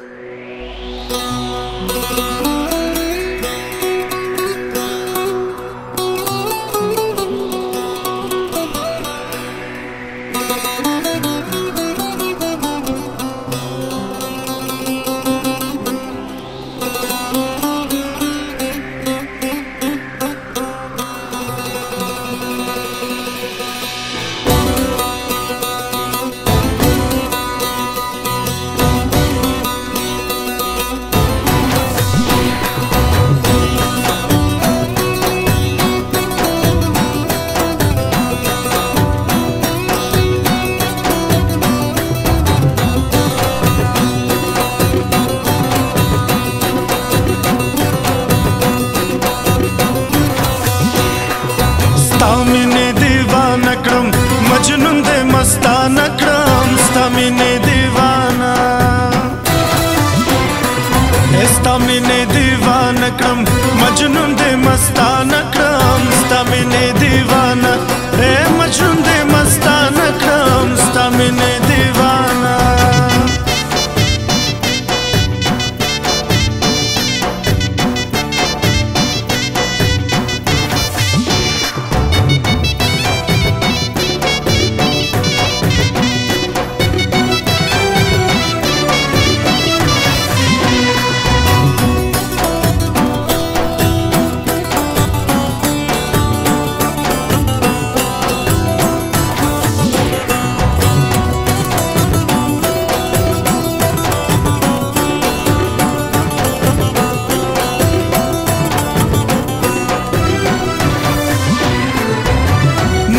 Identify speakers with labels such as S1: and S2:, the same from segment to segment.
S1: Thank you. ستامینه دیوانه کړم مجنون دې مستانه کړم ستامینه دیوانه ستامینه دیوانه کړم مجنون دې مستانه کړم ستامینه دیوانه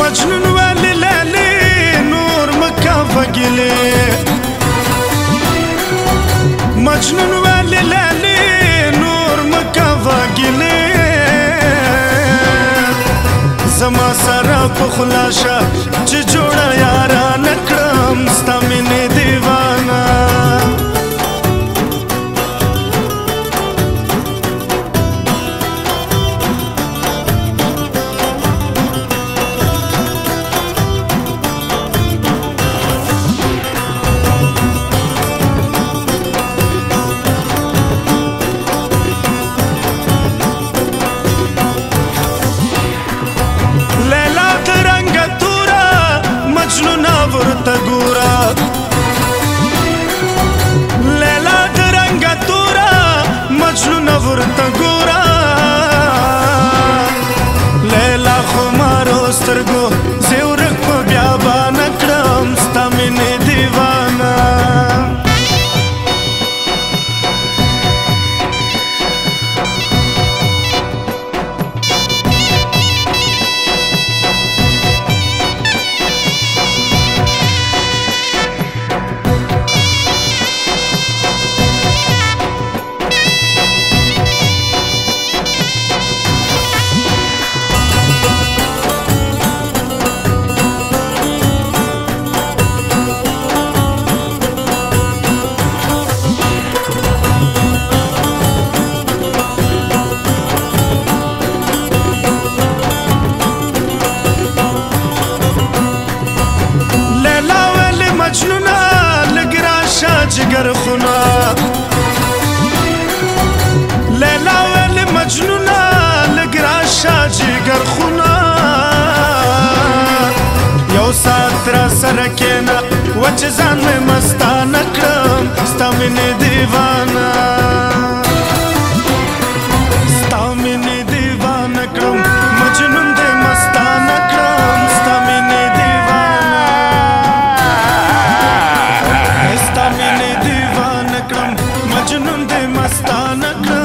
S2: مجنون ولی لالی نور مکافه گلی مجنون ولی لالی نور مکافه گلی زما سره په خلاصه چې cargo چې ځان مې مستانه کړم ستا مینې دیوانه ستا مینې دیوانه کړم مجنون دې مستانه کړم ستا مینې دیوانه ستا مینې دیوانه کړم مجنون دې مستانه کړم